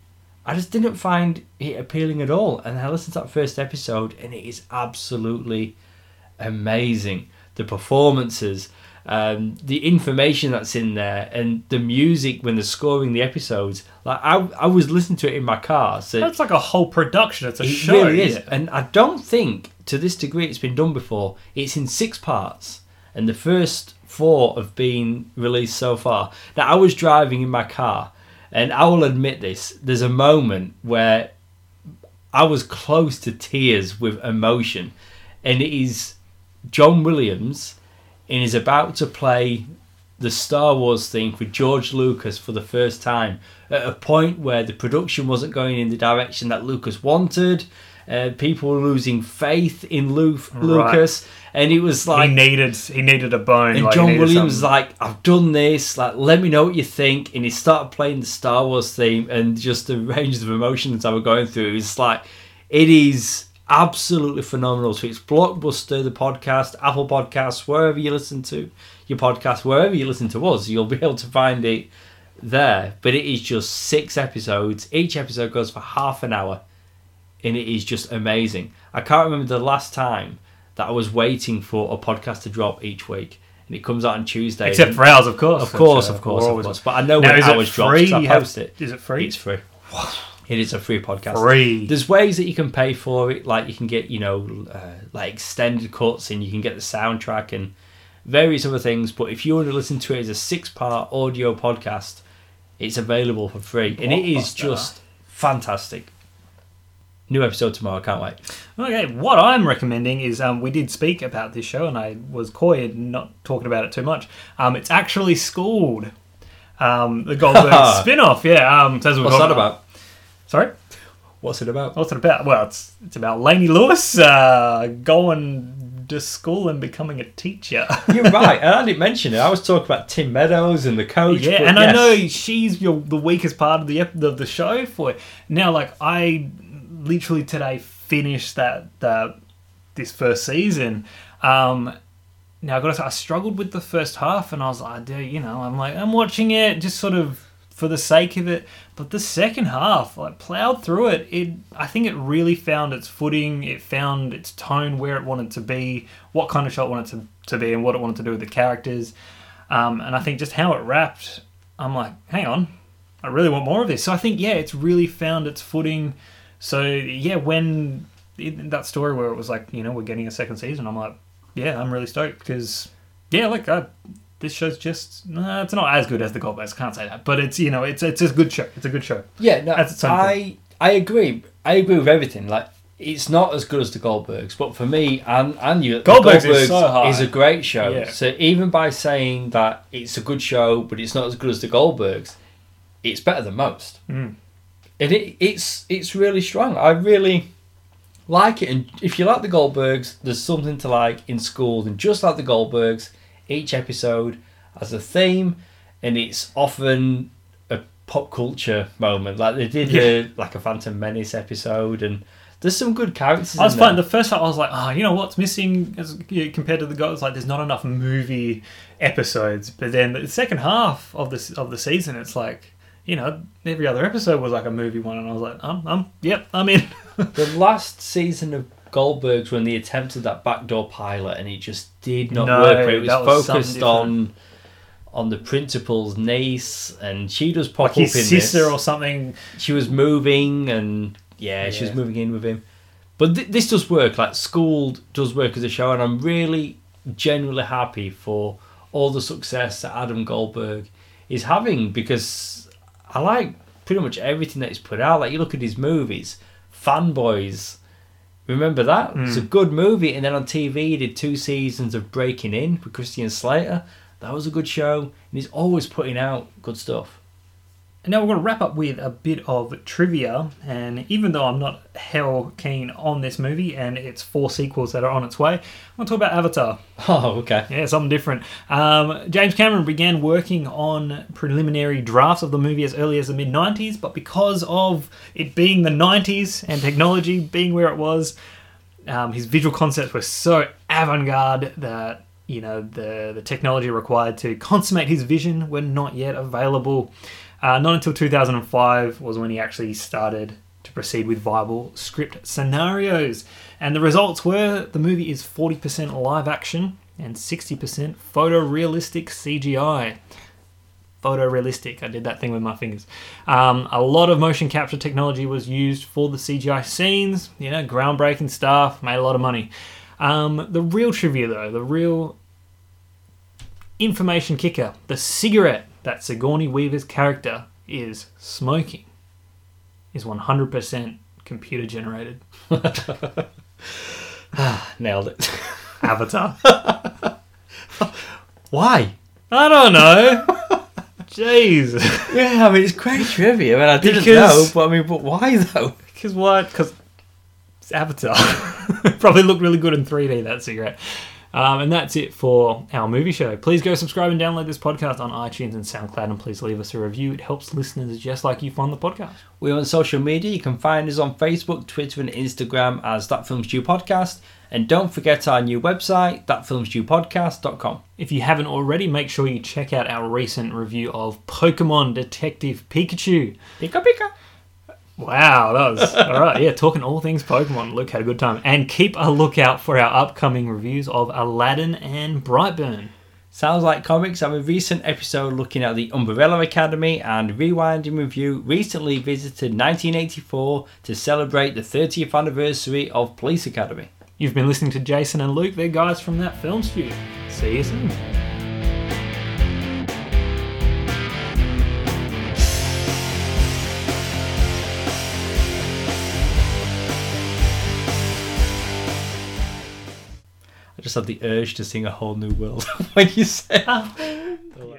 I just didn't find it appealing at all. And I listened to that first episode, and it is absolutely amazing. The performances, um, the information that's in there, and the music when they're scoring the episodes. Like I, I was listening to it in my car, so That's like a whole production. It's a it show. really is. And I don't think to this degree it's been done before. It's in six parts, and the first four have been released so far. Now I was driving in my car, and I will admit this. There's a moment where I was close to tears with emotion, and it is John Williams, and is about to play the Star Wars theme for George Lucas for the first time at a point where the production wasn't going in the direction that Lucas wanted. Uh, people were losing faith in Lu- Lucas, and it was like he needed he needed a bone. and like, John Williams was like, I've done this. Like, let me know what you think. And he started playing the Star Wars theme, and just the range of emotions I were going through. It's like, it is absolutely phenomenal. So it's Blockbuster, the podcast, Apple Podcasts, wherever you listen to your podcast, wherever you listen to us, you'll be able to find it there. But it is just six episodes. Each episode goes for half an hour, and it is just amazing. I can't remember the last time that I was waiting for a podcast to drop each week, and it comes out on Tuesday. except for ours, of course. of course, of course, of course. But I know Now, when ours drops. free? I post it. Is it free? It's free. It is a free podcast. free. There's ways that you can pay for it, like you can get, you know, uh, like extended cuts, and you can get the soundtrack and various other things. But if you want to listen to it as a six-part audio podcast, it's available for free, and it is just fantastic. New episode tomorrow. Can't wait. Okay, what I'm recommending is um, we did speak about this show, and I was coy in not talking about it too much. Um, it's actually Schooled, um, the Goldberg spin-off. Yeah, um, so What's that about? Sorry, What's it about? what's it about? Well, it's it's about Lainey Lewis uh, going to school and becoming a teacher. You're right, and I didn't mention it. I was talking about Tim Meadows and the coach. Yeah, and I know she's your the weakest part of the of the show for it. Now, like I literally today finished that that this first season. Um, now I got to say, I struggled with the first half, and I was like, I do, you know, I'm like, I'm watching it just sort of for the sake of it. But the second half, like plowed through it. It, I think it really found its footing. It found its tone, where it wanted to be, what kind of show it wanted to, to be, and what it wanted to do with the characters. Um, and I think just how it wrapped, I'm like, hang on, I really want more of this. So I think, yeah, it's really found its footing. So yeah, when in that story where it was like, you know, we're getting a second season, I'm like, yeah, I'm really stoked because, yeah, look, I, this show's just, nah, it's not as good as the Goldbergs. Can't say that, but it's you know, it's it's a good show. It's a good show. Yeah, no, I I agree. I agree with everything. Like it's not as good as the Goldbergs, but for me and and you, the Goldbergs is so is a great show. Yeah. So even by saying that it's a good show, but it's not as good as the Goldbergs, it's better than most. Mm. And it, it's it's really strong. I really like it. And if you like the Goldbergs, there's something to like in school. And just like the Goldbergs, each episode has a theme, and it's often a pop culture moment. Like they did a, like a Phantom Menace episode, and there's some good characters. I was in fine. The first time I was like, oh, you know what's missing as compared to the Goldbergs? Like, there's not enough movie episodes. But then the second half of this of the season, it's like. You know, every other episode was like a movie one, and I was like, "I'm, I'm, yep, I'm in." the last season of Goldbergs when they attempted that backdoor pilot and it just did not No, work. It was, was focused on on the principal's niece, and she does pop like up his in sister this. or something. She was moving, and yeah, she was moving in with him. But th- this does work. Like School does work as a show, and I'm really genuinely happy for all the success that Adam Goldberg is having because I like pretty much everything that he's put out. Like you look at his movies, Fanboys. Remember that? It's a Mm. good movie. And then on TV, he did two seasons of Breaking In with Christian Slater. That was a good show. And he's always putting out good stuff. And now we're going to wrap up with a bit of trivia. And even though I'm not hell keen on this movie and its four sequels that are on its way, I'm going to talk about Avatar. Oh, okay. Yeah, something different. Um, James Cameron began working on preliminary drafts of the movie as early as the mid 90s, but because of it being the 90s and technology being where it was, um, his visual concepts were so avant garde that you know the the technology required to consummate his vision were not yet available. Uh, not until 2005 was when he actually started to proceed with viable script scenarios. And the results were the movie is 40% live action and 60% photorealistic CGI. Photorealistic. I did that thing with my fingers. Um, a lot of motion capture technology was used for the CGI scenes. You know, groundbreaking stuff. Made a lot of money. Um, the real trivia, though, the real information kicker, the cigarette that Sigourney Weaver's character is smoking is 100% computer generated. Ah, nailed it. Avatar. Why? I don't know. Jeez. Yeah, I mean, it's great trivia. I mean, I didn't Because- know, but I mean, but why though? Because what? Because it's Avatar. Probably looked really good in 3D, that cigarette. Um, and that's it for our movie show. Please go subscribe and download this podcast on iTunes and SoundCloud, and please leave us a review. It helps listeners just like you find the podcast. We're on social media. You can find us on Facebook, Twitter, and Instagram as That Films Stew Podcast. And don't forget our new website, thatfilmstewpodcast.com. If you haven't already, make sure you check out our recent review of Pokemon Detective Pikachu. Pika pika. Wow, that was all right. Yeah, talking all things Pokemon. Luke had a good time. And keep a lookout for our upcoming reviews of Aladdin and Brightburn. Sounds like comics. I have a recent episode looking at the Umbrella Academy and Rewinding Review recently visited 1984 to celebrate the 30th anniversary of Police Academy. You've been listening to Jason and Luke. They're guys from that film studio. See you soon. I just had the urge to sing a whole new world when you said. Yeah.